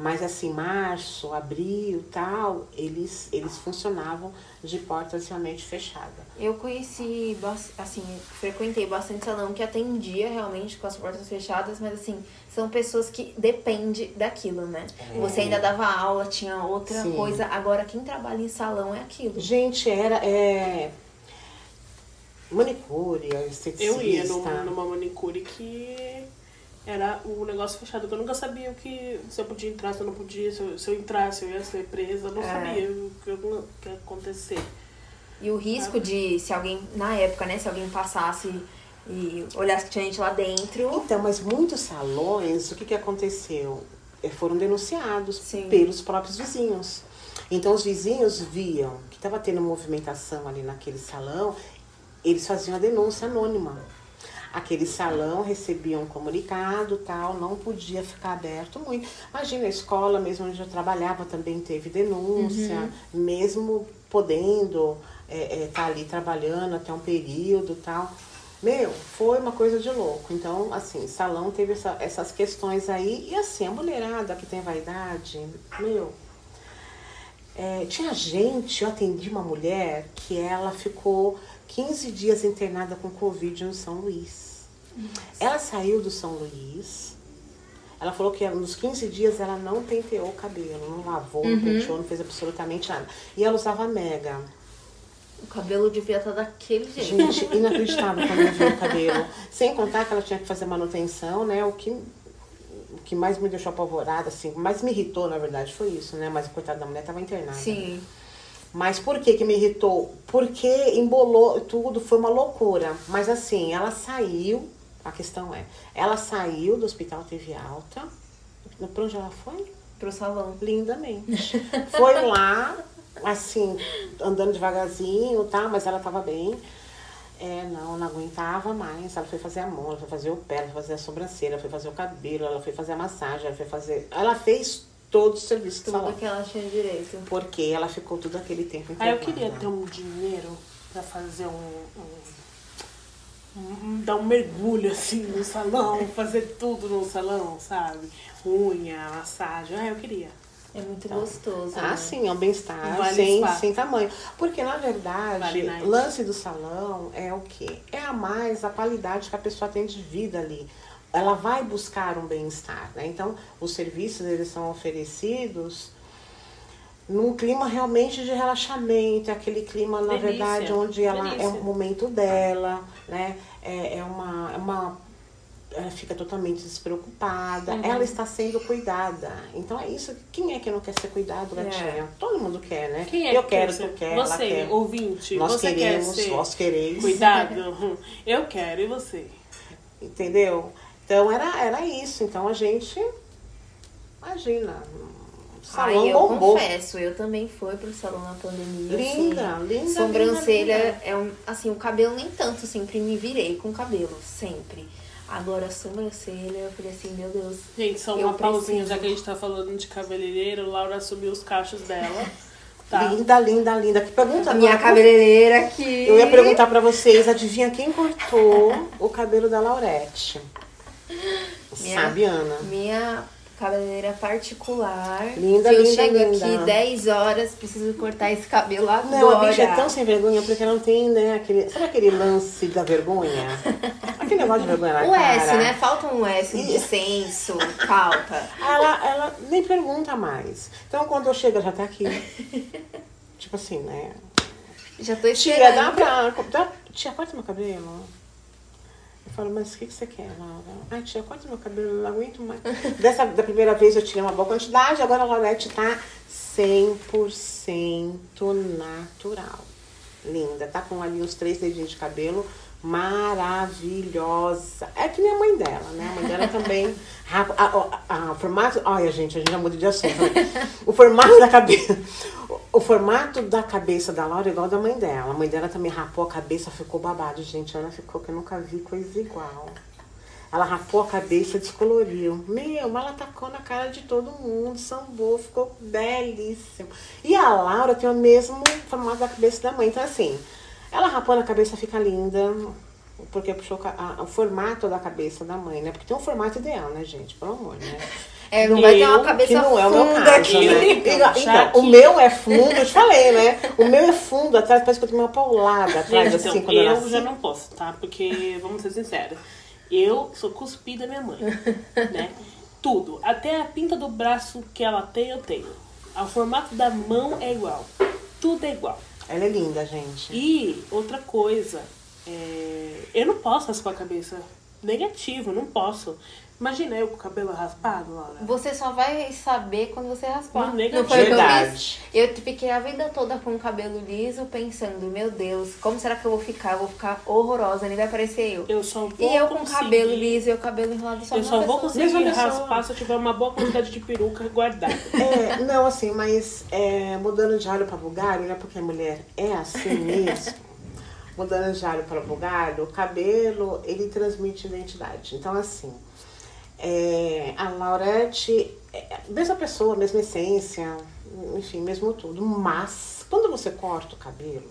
C: Mas assim, março, abril, tal, eles, eles funcionavam de portas realmente fechadas.
A: Eu conheci, assim, frequentei bastante salão que atendia realmente com as portas fechadas, mas assim, são pessoas que dependem daquilo, né? Você ainda dava aula, tinha outra
C: Sim.
A: coisa. Agora, quem trabalha em salão é aquilo.
C: Gente, era é, manicure, esteticista.
B: Eu ia num- numa manicure que era o negócio fechado. que Eu nunca sabia o que se eu podia entrar, se eu não podia, se eu, se eu entrasse, eu ia ser presa. Eu não
A: É.
B: sabia o que, o que ia acontecer.
A: E o risco de, se alguém, na época, né, se alguém passasse e olhasse que tinha gente lá dentro.
C: Então, mas muitos salões, o que, que aconteceu? Eh, Foram denunciados
A: Sim.
C: pelos próprios vizinhos. Então, os vizinhos viam que estava tendo movimentação ali naquele salão, eles faziam a denúncia anônima. Aquele salão recebia um comunicado, tal, não podia ficar aberto muito. Imagina, a escola mesmo onde eu trabalhava também teve denúncia, mesmo podendo estar ali trabalhando até um período tal. Meu, foi uma coisa de louco. Então, assim, salão teve essa- essas questões aí. E assim, a mulherada que tem vaidade, meu. é, tinha gente, eu atendi uma mulher que ela ficou 15 dias internada com Covid no São Luís. Ela saiu do São Luís. Ela falou que nos 15 dias ela não penteou o cabelo, não lavou, não penteou, não fez absolutamente nada. E ela usava mega.
A: O cabelo devia estar daquele jeito.
C: Gente, inacreditável quando eu vi o cabelo. Sem contar que ela tinha que fazer manutenção, né? O que, o que mais me deixou apavorada, assim, mais me irritou, na verdade, foi isso, né? Mas coitada da mulher tava internada.
A: Sim.
C: Mas por que que me irritou? Porque embolou tudo, foi uma loucura. Mas assim, ela saiu, a questão é, ela saiu do hospital, teve alta, Pra onde ela foi?
A: Pro salão.
C: Lindamente. <laughs> Foi lá, assim, andando devagarzinho, tá? Mas ela tava bem. É, não, não aguentava mais. Ela foi fazer a mão, ela foi fazer o pé, ela foi fazer a sobrancelha, ela foi fazer o cabelo, ela foi fazer a massagem, ela foi fazer. Ela fez todo o serviço do
A: Tudo
C: salão.
A: que ela tinha direito.
C: Porque ela ficou todo aquele tempo
B: Aí eu
C: internada.
B: queria ter um dinheiro pra fazer um, um- um- dar um mergulho assim no salão, <laughs> fazer tudo no salão, sabe? Unha, massagem. Ah, eu queria.
A: É muito gostoso.
C: Ah,
A: né?
C: sim, é um bem-estar
B: Vale
C: sem,
B: spa.
C: sem tamanho. Porque, na verdade,
B: Vale
C: lance do salão é o quê? É a mais a qualidade que a pessoa tem de vida ali. Ela vai buscar um bem-estar, né? Então, os serviços, eles são oferecidos num clima realmente de relaxamento, é aquele clima, na
B: Delícia,
C: verdade, onde ela é
B: delícia.
C: um momento dela, né? É, é uma... É uma ela fica totalmente despreocupada,
B: Uhum.
C: ela está sendo cuidada. Então é isso. Quem é que não quer ser cuidado, gatinha? Todo mundo quer, né?
B: Quem é
C: Eu
B: que
C: quero,
B: quer
C: tu quer, ela
B: Você,
C: quer.
B: ouvinte,
C: Nós
B: você
C: queremos,
B: quer ser
C: vós quereis.
B: cuidado? Eu quero, e você? <laughs>
C: Entendeu? Então era, era isso. Então a gente. Imagina. Salão
A: Ai, eu
C: bombou.
A: confesso, eu também fui pro salão na pandemia.
C: Linda,
A: assim,
C: linda,
A: Sobrancelha
C: linda, linda.
A: é um. Assim, o cabelo nem tanto, sempre me virei com o cabelo, sempre. Agora a sobrancelha, eu falei assim, meu Deus.
B: Gente, só uma pausinha, já que a gente tá falando de cabeleireiro, Laura assumiu os cachos dela. <laughs> Tá?
C: Linda, linda, linda. Que pergunta
A: minha
C: agora?
A: cabeleireira aqui.
C: Eu ia perguntar pra vocês, adivinha quem cortou o cabelo da Laurete?
A: Minha-
C: Sabe, Ana?
A: Minha cabeleireira particular.
C: Linda,
A: eu
C: linda,
A: chego
C: linda.
A: aqui 10 horas, preciso cortar esse cabelo agora.
C: Não, a bicha é tão sem vergonha porque ela não tem, né, aquele. Sabe aquele lance da vergonha? <laughs> Aquele negócio de vergonha na
A: O
C: cara.
A: S, né? Falta um S de
C: Isso.
A: senso, falta. <laughs>
C: Ela, ela nem pergunta mais. Então quando eu chego, ela já tá aqui. <laughs> tipo assim, né?
A: Já tô esperando.
C: dá pra. Dá, tia, corta meu cabelo. Falo, mas o que, que você quer, Laura? Ah, tia, corta meu cabelo, eu não aguento mais. <laughs> Dessa, da primeira vez eu tirei uma boa quantidade, agora a Laurete tá 100% natural. Linda, tá com ali uns três dedinhos de cabelo, maravilhosa. É que nem a mãe dela, né? A mãe dela também. <laughs> A, a, a- o formato. Olha, gente, a gente já muda de assunto. Né? O formato da cabeça. o- O formato da cabeça da Laura é igual da mãe dela. A mãe dela também rapou a cabeça, ficou babado, gente. Ela ficou que eu nunca vi coisa igual. Ela rapou a cabeça, descoloriu. Meu, mas ela tacou na cara de todo mundo, sambou, ficou belíssimo. E a Laura tem o mesmo formato da cabeça da mãe. Então, assim, ela rapou na cabeça, fica linda. Porque puxou ca- a- o formato da cabeça da mãe, né? Porque tem um formato ideal, né, gente? Pelo amor, né?
A: É, não vai ter uma cabeça
C: que não é o meu
A: funda
C: caso,
A: aqui.
C: né? <laughs>
B: Então,
C: Então, o meu é fundo, eu te falei, né? O meu é fundo atrás, parece que eu tenho uma paulada atrás,
B: Gente,
C: assim,
B: então,
C: quando eu
B: eu
C: nasci.
B: já não posso, tá? Porque, vamos ser sinceros, eu sou cuspida minha mãe, <laughs> né? Tudo. Até a pinta do braço que ela tem, eu tenho. O formato da mão é igual. Tudo é igual.
C: Ela é linda, gente.
B: E outra coisa, é, eu não posso raspar a cabeça. Negativo, não posso. Imagina eu com o cabelo raspado, Laura.
A: Você só vai saber quando você raspar.
B: Não,
A: foi o eu
C: Verdade.
A: fiz? Eu fiquei a vida toda com o cabelo liso, pensando, meu Deus, como será que eu vou ficar? Eu vou ficar horrorosa, nem vai parecer eu.
B: Eu só vou
A: E eu com
B: conseguir-
A: cabelo liso e o cabelo enrolado só
B: Eu só vou conseguir raspar se eu tiver uma boa quantidade de peruca guardada. <laughs>
C: É, não, assim, mas é, mudando de alho para bugalho, né? Porque a mulher é assim <laughs> mesmo. mudando de alho para bugalho, o cabelo, ele transmite identidade. Então, assim, é, a Laurete é mesma pessoa, mesma essência, enfim, mesmo tudo. Mas, quando você corta o cabelo,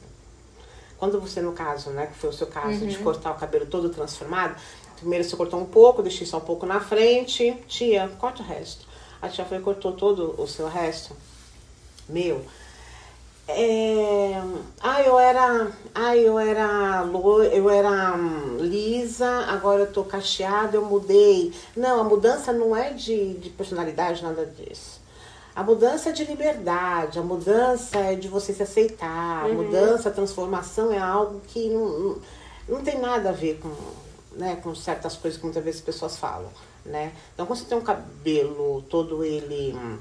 C: quando você, no caso, né, que foi o seu caso, de cortar o cabelo todo transformado, primeiro você cortou um pouco, deixei só um pouco na frente, tia, corta o resto. A tia foi e cortou todo o seu resto. Meu. É... Ah, eu era. Ah, eu era eu era hum, lisa, agora eu tô cacheada, eu mudei. Não, a mudança não é de, de personalidade, nada disso. A mudança é de liberdade, a mudança é de você se aceitar, a mudança, a transformação é algo que não, não, não tem nada a ver com, né, com certas coisas que muitas vezes as pessoas falam, né? Então, quando você tem um cabelo todo ele hum,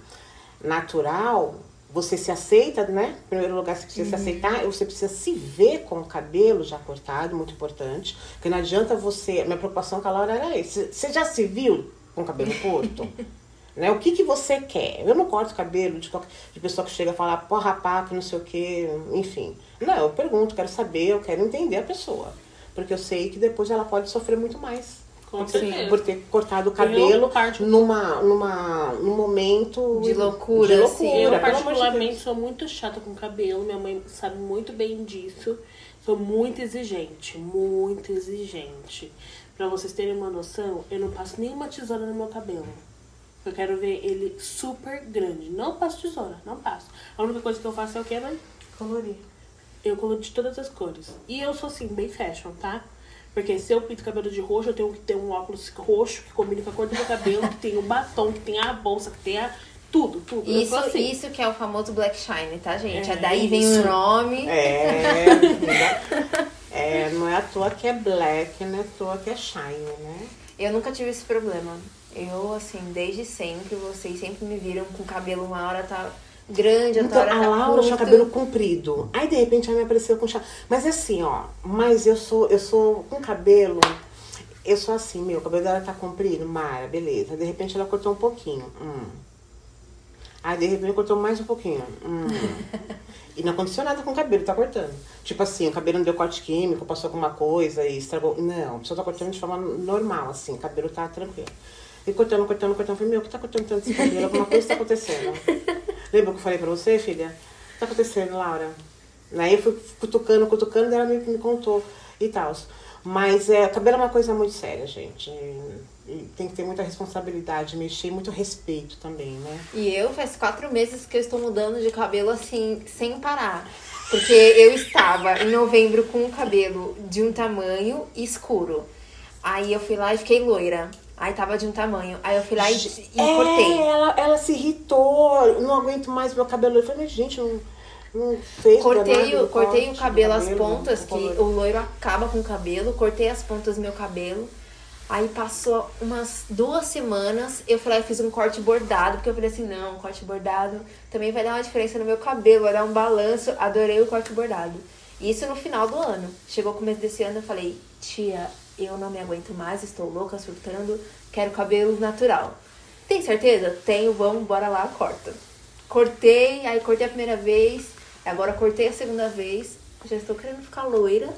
C: natural, você se aceita, né? Em primeiro lugar, você precisa se aceitar, você precisa se ver com o cabelo já cortado, muito importante. Porque não adianta você. Minha preocupação com a Laura era essa. Você já se viu com o cabelo curto? <laughs> Né? O que, que você quer? Eu não corto cabelo de, qualquer, de pessoa que chega a falar, pô, rapá, que não sei o quê, enfim. Não, eu pergunto, quero saber, eu quero entender a pessoa. Porque eu sei que depois ela pode sofrer muito mais.
B: Com
C: por, ter,
B: certeza.
C: por ter cortado o cabelo
B: Eu parto-
C: numa, numa, num momento
A: De loucura,
C: de
A: assim.
C: loucura,
B: Eu,
C: amor de
B: particularmente, sou muito chata com cabelo. Minha mãe sabe muito bem disso. Sou muito exigente, muito exigente. Pra vocês terem uma noção, eu não passo nenhuma tesoura no meu cabelo. Eu quero ver ele super grande. Não passo tesoura, não passo. A única coisa que eu faço é o que, mãe?
C: Colorir.
B: Eu colo de todas as cores. E eu sou assim, bem fashion, tá? Porque se eu pinto cabelo de roxo, eu tenho que ter um óculos roxo que combine com a cor do meu cabelo, que tem um batom, que tem a bolsa, que tem a. Tudo, tudo.
A: Isso,
B: assim.
A: isso que é o famoso Black Shine, tá, gente?
B: É,
A: É, daí vem
B: isso.
A: o nome.
C: É, <laughs> é, não é à toa que é black, não é à toa que é shine, né?
A: Eu nunca tive esse problema. Eu, assim, desde sempre, vocês sempre me viram com cabelo, uma hora tá grande,
C: Então, a
A: tá
C: Laura
A: curto.
C: tinha cabelo comprido. Aí, de repente, ela me apareceu com chá. Mas assim, ó. Mas eu sou, eu sou com cabelo. Eu sou assim, meu. O cabelo dela tá comprido. Mara, beleza. De repente, ela cortou um pouquinho. Hum. Aí, de repente, cortou mais um pouquinho. Hum. E não aconteceu nada com o cabelo, tá cortando. Tipo assim, o cabelo não deu corte químico, passou alguma coisa e estragou. Não, a pessoa tá cortando de forma normal, assim. O cabelo tá tranquilo. E cortando, cortando, cortando. Falei, meu, o que tá cortando tanto esse cabelo? Alguma coisa tá acontecendo. <laughs> Lembra que eu falei pra você, filha? O que tá acontecendo, Laura? Aí eu fui cutucando, cutucando, e ela me, me contou e tal. Mas é, cabelo é uma coisa muito séria, gente. E, e tem que ter muita responsabilidade, mexer, e muito respeito também, né?
A: E eu faz quatro meses que eu estou mudando de cabelo assim, sem parar. Porque eu estava em novembro com o cabelo de um tamanho escuro. Aí eu fui lá e fiquei loira. Aí tava de um tamanho. Aí eu fui lá e, e
C: é,
A: cortei.
C: Ela, ela se irritou, não aguento mais meu cabelo. Eu falei, gente, não, não fez
A: Cortei, o, cortei
C: corte
A: o cabelo, as
C: cabelo,
A: pontas, que o loiro acaba com o cabelo. Cortei as pontas do meu cabelo. Aí passou umas duas semanas, eu fui lá e fiz um corte bordado, porque eu falei assim, não, um corte bordado também vai dar uma diferença no meu cabelo, vai dar um balanço. Adorei o corte bordado. Isso no final do ano. Chegou o começo desse ano, eu falei, tia, eu não me aguento mais, estou louca, surtando, quero cabelo natural. Tem certeza? Tenho, vamos, bora lá, corta. Cortei, aí cortei a primeira vez, agora cortei a segunda vez, já estou querendo ficar loira.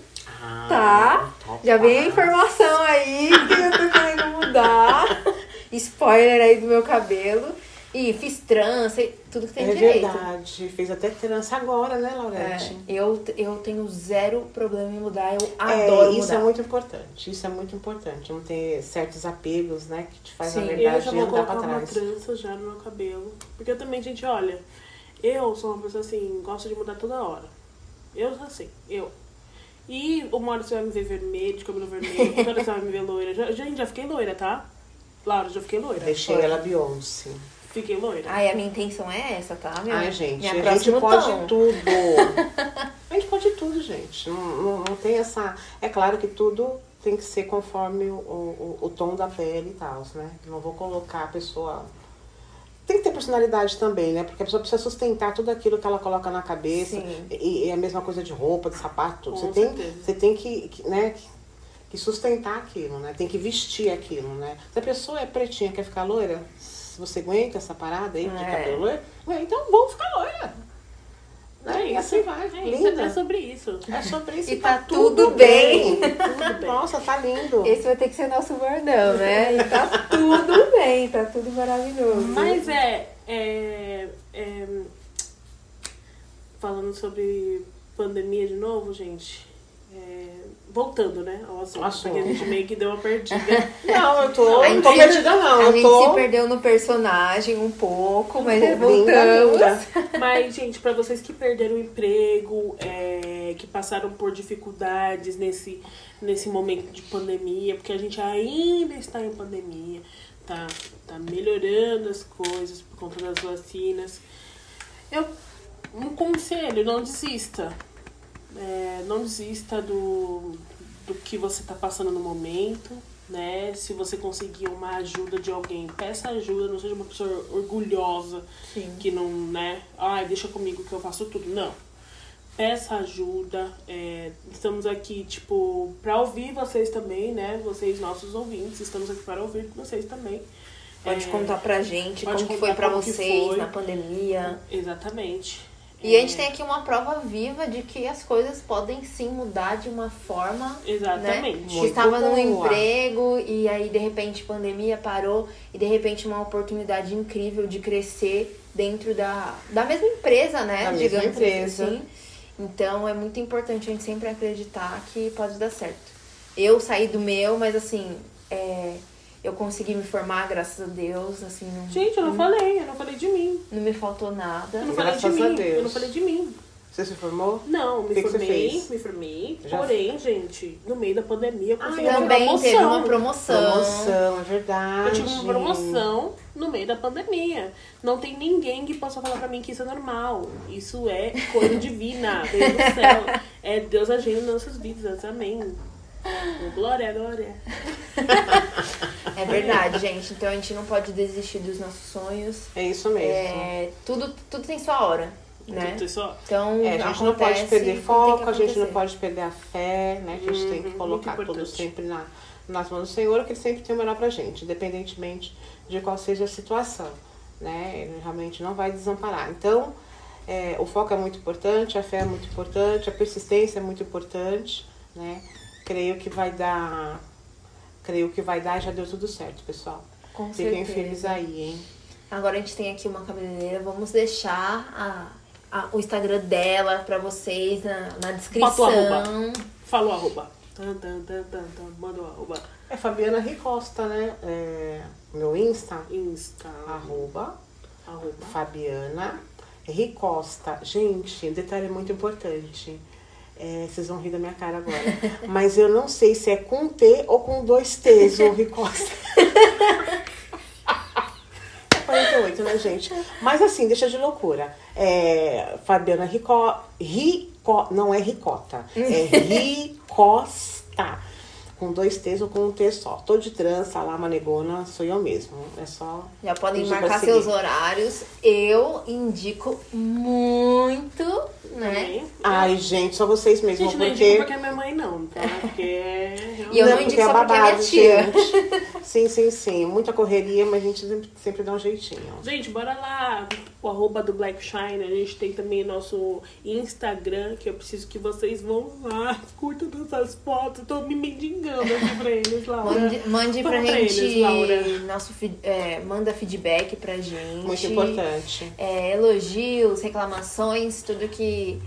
C: Ah,
A: Tá?
C: top.
A: Já veio a informação aí <laughs> que eu tô querendo mudar. <laughs> Spoiler aí do meu cabelo. E fiz trança, e tudo que tem
C: É
A: direito.
C: verdade. Fez até trança agora, né, Laurete?
A: É, eu, eu tenho zero problema em mudar, eu
C: É,
A: adoro
C: isso
A: mudar.
C: é muito importante. Isso é muito importante. Não ter certos apegos, né? Que te faz,
A: Sim.
C: na
B: Eu
C: verdade,
B: já vou
C: andar
B: colocar
C: pra
B: uma
C: trás.
B: trança já no meu cabelo. Porque eu também, gente, olha, eu sou uma pessoa assim, gosto de mudar toda hora. Eu sou assim, eu. E uma hora você vai me ver vermelho, de cabelo vermelho, outra hora você vai me ver loira. Já, gente, já fiquei loira, tá? Laura, já fiquei loira.
C: Deixei
A: Foi.
C: ela Beyoncé.
B: Fiquei loira.
A: Ai, a minha intenção é essa, tá? Minha,
C: Ai, gente,
A: minha
C: a gente pode
A: tom.
C: tudo. <laughs> a gente pode tudo, gente. Não, não, não tem essa. É claro que tudo tem que ser conforme o, o, o tom da pele e tal, né? Não vou colocar a pessoa. Tem que ter personalidade também, né? Porque a pessoa precisa sustentar tudo aquilo que ela coloca na cabeça.
A: Sim.
C: E, e é a mesma coisa de roupa, de sapato, tudo.
B: Com
C: Você tem, você tem que, que, né, que sustentar aquilo, né? Tem que vestir aquilo, né? Se a pessoa é pretinha quer ficar loira, se você aguenta essa parada aí de
A: É.
C: cabelo loiro, ué, então vamos ficar loira. Né? E assim vai,
B: É,
C: linda.
B: isso, é sobre isso.
C: É sobre isso.
A: E tá tudo bem. <laughs>
B: Tudo bem.
C: Nossa, tá lindo.
A: Esse vai ter que ser nosso bordão, né? E tá tudo bem, tá tudo maravilhoso.
B: Mas é, é, é, Falando sobre pandemia de novo, gente. é, voltando, né? Ao assunto.
C: Assunto.
B: Porque a gente meio que deu uma perdida. <laughs>
C: Não, eu tô. Não tô perdida, não.
A: A
C: eu
A: gente
C: tô.
A: se perdeu no personagem um pouco, mas voltamos. <laughs>
B: Mas, gente, pra vocês que perderam o emprego, é, que passaram por dificuldades nesse, nesse momento de pandemia, porque a gente ainda está em pandemia, tá, tá melhorando as coisas por conta das vacinas. Eu, um conselho, não desista. É, não desista do, do que você está passando no momento, né? Se você conseguir uma ajuda de alguém, peça ajuda, não seja uma pessoa orgulhosa
A: Sim.
B: que não, né? Ai, deixa comigo que eu faço tudo. Não. Peça ajuda. é, estamos aqui, tipo, pra ouvir vocês também, né? Vocês, nossos ouvintes, estamos aqui para ouvir vocês também.
A: Pode
B: É,
A: contar pra gente como que foi pra vocês
B: foi.
A: na pandemia.
B: Exatamente.
A: E a gente tem aqui uma prova viva de que as coisas podem sim mudar de uma forma.
B: Exatamente.
A: Né?
C: Muito
A: Que estava num
C: boa.
A: emprego e aí de repente pandemia parou e de repente uma oportunidade incrível de crescer dentro da, da mesma empresa, né?
C: Da mesma
A: Digamos
C: empresa.
A: assim. Então é muito importante a gente sempre acreditar que pode dar certo. Eu saí do meu, mas assim, é, eu consegui me formar, graças a Deus, assim, não,
B: Gente, eu não falei, eu não falei de mim.
A: não me faltou nada.
B: Eu não
C: Graças
B: falei de
C: a
B: mim.
C: Deus.
B: Eu não falei de mim.
C: Você se formou?
B: Não, me
C: que que
B: formei,
C: fez?
B: me formei.
C: Já-
B: Porém, gente, no meio da pandemia eu consegui
C: é
B: uma
A: Também
B: promoção.
A: teve uma promoção.
C: Promoção, é verdade.
B: Eu tive uma promoção no meio da pandemia. Não tem ninguém que possa falar pra mim que isso é normal. Isso é coisa divina, Deus do céu. <laughs> É Deus agindo nas nossas vidas. Amém. Glória, glória.
A: É verdade, gente. Então a gente não pode desistir dos nossos sonhos.
C: É isso mesmo.
A: É, tudo, tudo tem sua hora, né?
B: Tudo isso, ó.
A: Então,
C: É, a gente não pode perder foco,
A: tem
C: a gente não pode perder a fé, né? Que a gente tem que
B: Uhum,
C: colocar tudo sempre na, nas mãos do Senhor, que Ele sempre tem o melhor pra gente, independentemente de qual seja a situação, né? Ele realmente não vai desamparar. Então, é, o foco é muito importante, a fé é muito importante, a persistência é muito importante, né? Creio que vai dar, creio que vai dar e já deu tudo certo, pessoal.
A: Com
C: Fiquem
A: certeza.
C: firmes aí, hein?
A: Agora a gente tem aqui uma cabeleireira. Vamos deixar a, a- o Instagram dela pra vocês na, na
B: Bota o
A: descrição.
B: arroba. Falou arroba. Tan, tan, tan, tan, tan. Manda o arroba.
C: É Fabiana Ricosta, né? É, meu Insta,
B: Insta.
C: arroba
B: Arroba.
C: Fabiana Ricosta. Gente, detalhe muito importante. É, vocês vão rir da minha cara agora. <laughs> Mas eu não sei se é com T ou com dois T's o Ricosta. 48, <laughs> né, gente? Mas assim, deixa de loucura. É, Fabiana Rico, Rico. Não é Ricota. É <laughs> Ricosta. Com dois T's ou com um T só. Tô de trança lá, manegona, sou eu mesmo. É só.
A: Já podem marcar
C: seguir.
A: seus horários. Eu indico muito, né?
C: Ai, gente, só vocês mesmos,
B: Gente, não
C: porque.
B: indico porque é minha mãe não, tá? Porque é <laughs>
A: E eu não
C: porque
A: indico
C: é
A: só porque é minha
C: babado,
A: tia.
C: gente. Sim, sim, sim. Muita correria, mas a gente sempre, sempre dá um jeitinho.
B: Gente, bora lá. O arroba do Black Shine. A gente tem também nosso Instagram, que eu preciso que vocês vão lá. Curtam nossas fotos. Tô me mendigando aqui pra eles, Laura.
A: Mande, mande pra
B: pra
A: gente
B: eles, Laura.
A: nosso é, manda feedback pra gente.
C: Muito importante.
A: É, elogios, reclamações, tudo que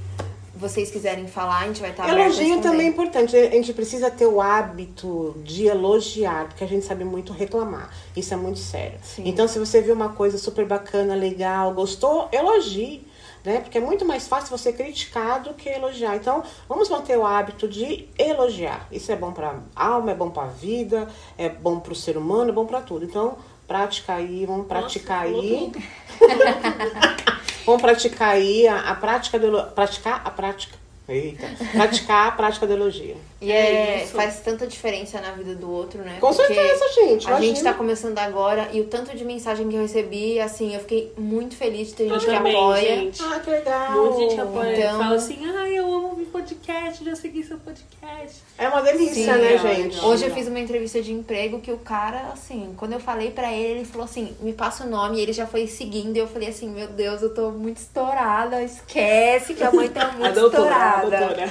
A: vocês quiserem falar, a gente vai estar
C: Elogio também é importante. A gente precisa ter o hábito de elogiar, porque a gente sabe muito reclamar. Isso é muito sério.
A: Sim.
C: Então, se você viu uma coisa super bacana, legal, gostou, elogie. Né? Porque é muito mais fácil você criticar do que elogiar. Então, vamos manter o hábito de elogiar. Isso é bom para alma, é bom para a vida, é bom para o ser humano, é bom para tudo. Então, prática aí, vamos praticar aí. <laughs> Vamos praticar aí a, a prática do praticar a prática. Eita. Praticar a prática do elogio.
A: E
B: É
A: é,
B: isso.
A: faz tanta diferença na vida do outro, né?
C: Com
A: Porque
C: certeza, gente.
A: A gente
C: imagina.
A: tá começando agora e o tanto de mensagem que eu recebi, assim, eu fiquei muito feliz de ter
B: Eu
A: gente que
B: também,
A: apoia.
B: gente.
C: Ah, que legal.
B: Muita gente que apoia.
A: Então-
B: Fala assim, ai, eu amo ouvir podcast, já segui seu podcast.
C: É uma delícia,
A: Sim,
C: né,
B: legal,
C: gente?
B: legal.
A: Hoje eu fiz uma entrevista de emprego que o cara, assim, quando eu falei pra ele, ele falou assim, me passa o nome, e ele já foi seguindo, e eu falei assim, meu Deus, eu tô muito estourada, esquece que a mãe tá <laughs> muito estourada.
B: Doutora.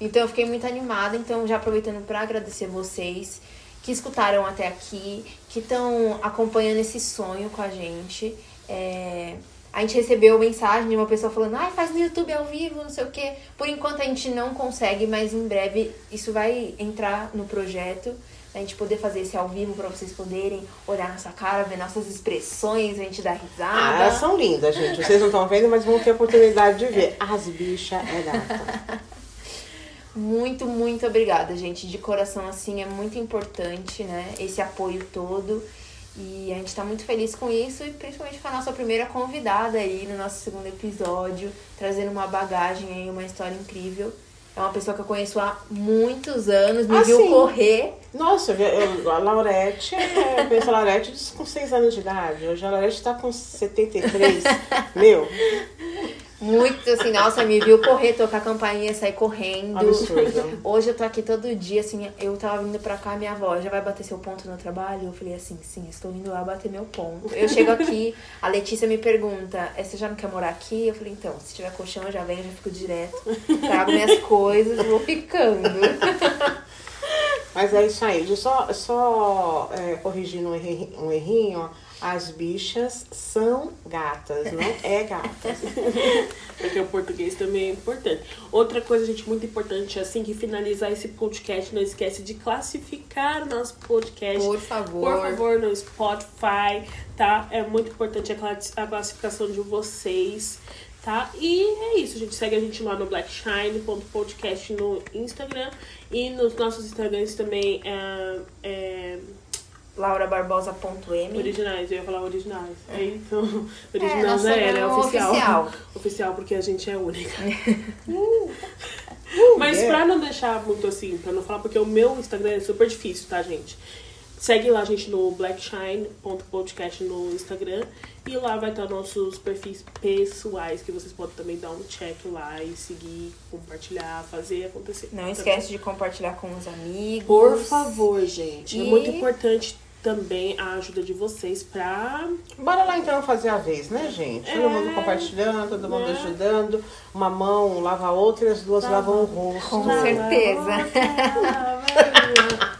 A: Então eu fiquei muito animada, então já aproveitando pra agradecer vocês que escutaram até aqui, que estão acompanhando esse sonho com a gente. É, A gente recebeu mensagem de uma pessoa falando, ai, faz no YouTube ao vivo, não sei o quê. Por enquanto a gente não consegue, mas em breve isso vai entrar no projeto. A gente poder fazer esse ao vivo pra vocês poderem olhar nossa cara, ver nossas expressões, a gente dar
C: Ah,
A: risada.
C: elas são lindas, gente. Vocês não estão vendo, mas vão ter a oportunidade de ver. <laughs> As bichas é gata.
A: Muito, muito obrigada, gente. De coração, assim, é muito importante, né? Esse apoio todo. E a gente tá muito feliz com isso, e principalmente com a nossa primeira convidada aí no nosso segundo episódio, trazendo uma bagagem aí, uma história incrível. É uma pessoa que eu conheço há muitos anos, me
C: Ah,
A: viu
C: sim.
A: correr.
C: Nossa, eu, a Laurete, eu conheço a Laurete com 6 anos de idade. Hoje a Laurete tá com 73. <laughs> Meu,
A: Muito assim, nossa, me viu correr, tocar a campainha, sair correndo.
C: Absurdo.
A: Hoje eu tô aqui todo dia, assim, eu tava vindo pra cá, minha avó já vai bater seu ponto no trabalho? Eu falei assim, sim, estou indo lá bater meu ponto. Eu chego aqui, a Letícia me pergunta, "É, você já não quer morar aqui? Eu falei, então, se tiver colchão eu já venho, já fico direto, trago minhas coisas vou ficando.
C: Mas é isso aí. Eu só, só é, corrigindo um erri- um errinho. As bichas são gatas, não é gatas. <laughs>
B: Porque o português também é importante. Outra coisa, gente, muito importante, assim que finalizar esse podcast, não esquece de classificar o nosso podcast.
A: Por favor.
B: Por favor, no Spotify, tá? É muito importante a classi- a classificação de vocês, tá? E é isso, gente. Segue a gente lá no blackshine.podcast no Instagram. E nos nossos Instagrams também é, é,
A: laurabarbosa.m
B: originais. Eu ia falar originais. É, então, original
A: nossa,
B: já era, é
A: não,
B: oficial.
A: oficial. <laughs>
B: Oficial, porque a gente é única. <laughs>
C: Uh,
B: Mas
C: yeah.
B: pra não deixar muito assim, pra não falar, porque o meu Instagram é super difícil, tá, gente? Segue lá, gente, no blackshine.podcast no Instagram. E lá vai estar nossos perfis pessoais, que vocês podem também dar um check lá e seguir, compartilhar, fazer acontecer.
A: Não
B: Tá
A: esquece de compartilhar com os amigos.
B: Por favor, gente. É
A: E-
B: muito importante também a ajuda de vocês pra.
C: Bora lá então fazer a vez, né, gente? Todo
B: É.
C: mundo compartilhando, todo mundo
B: Né?
C: ajudando. Uma mão lava a outra e as duas lavam o rosto.
A: Com certeza. <laughs>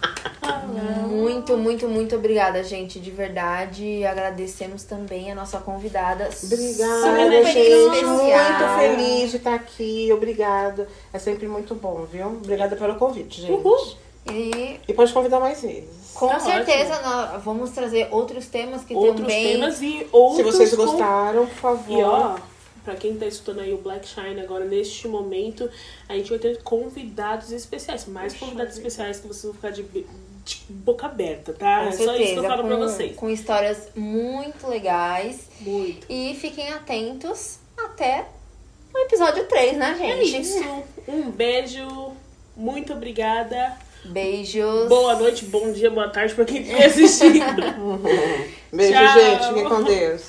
A: Muito, muito, muito obrigada, gente. De verdade, agradecemos também a nossa convidada.
C: Obrigada,
A: super
C: gente.
A: especial.
C: Muito feliz de estar aqui. Obrigado. É sempre muito bom, viu? Obrigada pelo convite, gente.
B: Uhul.
A: E
C: E pode convidar mais vezes.
A: Com
B: Tá
A: certeza nós vamos trazer outros temas que
B: Outros
A: também.
B: temas e outros.
C: Se vocês gostaram, por favor.
B: E ó, pra quem tá escutando aí o Black Shine agora, neste momento, a gente vai ter convidados especiais. Mais convidados especiais que vocês vão ficar de, de boca aberta, tá?
A: Com
B: é só isso que eu
A: certeza,
B: falo
A: com,
B: pra vocês.
A: com histórias muito legais.
B: Muito.
A: E fiquem atentos até o episódio 3, né,
B: É
A: gente?
B: isso. <laughs> Um beijo. Muito obrigada.
A: Beijos.
B: Boa noite, bom dia, boa tarde pra quem estiver assistindo. <laughs>
C: Beijo,
B: Tchau.
C: gente. Fiquem com <laughs> Deus.